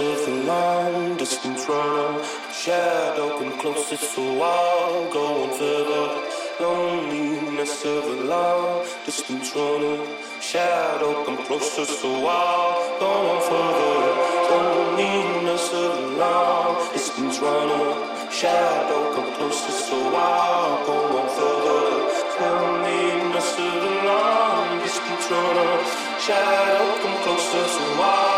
of the long distance runner. Shadow come closer, so I'll go on further. Loneliness of a long distance runner. Shadow come closer, so I'll go on further. Loneliness of a long distance runner. Shadow come closer, so I'll go on further. Loneliness of a long distance runner. Shadow come closer, so I'll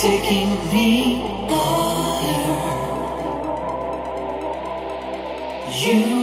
taking me higher. You who's bringing me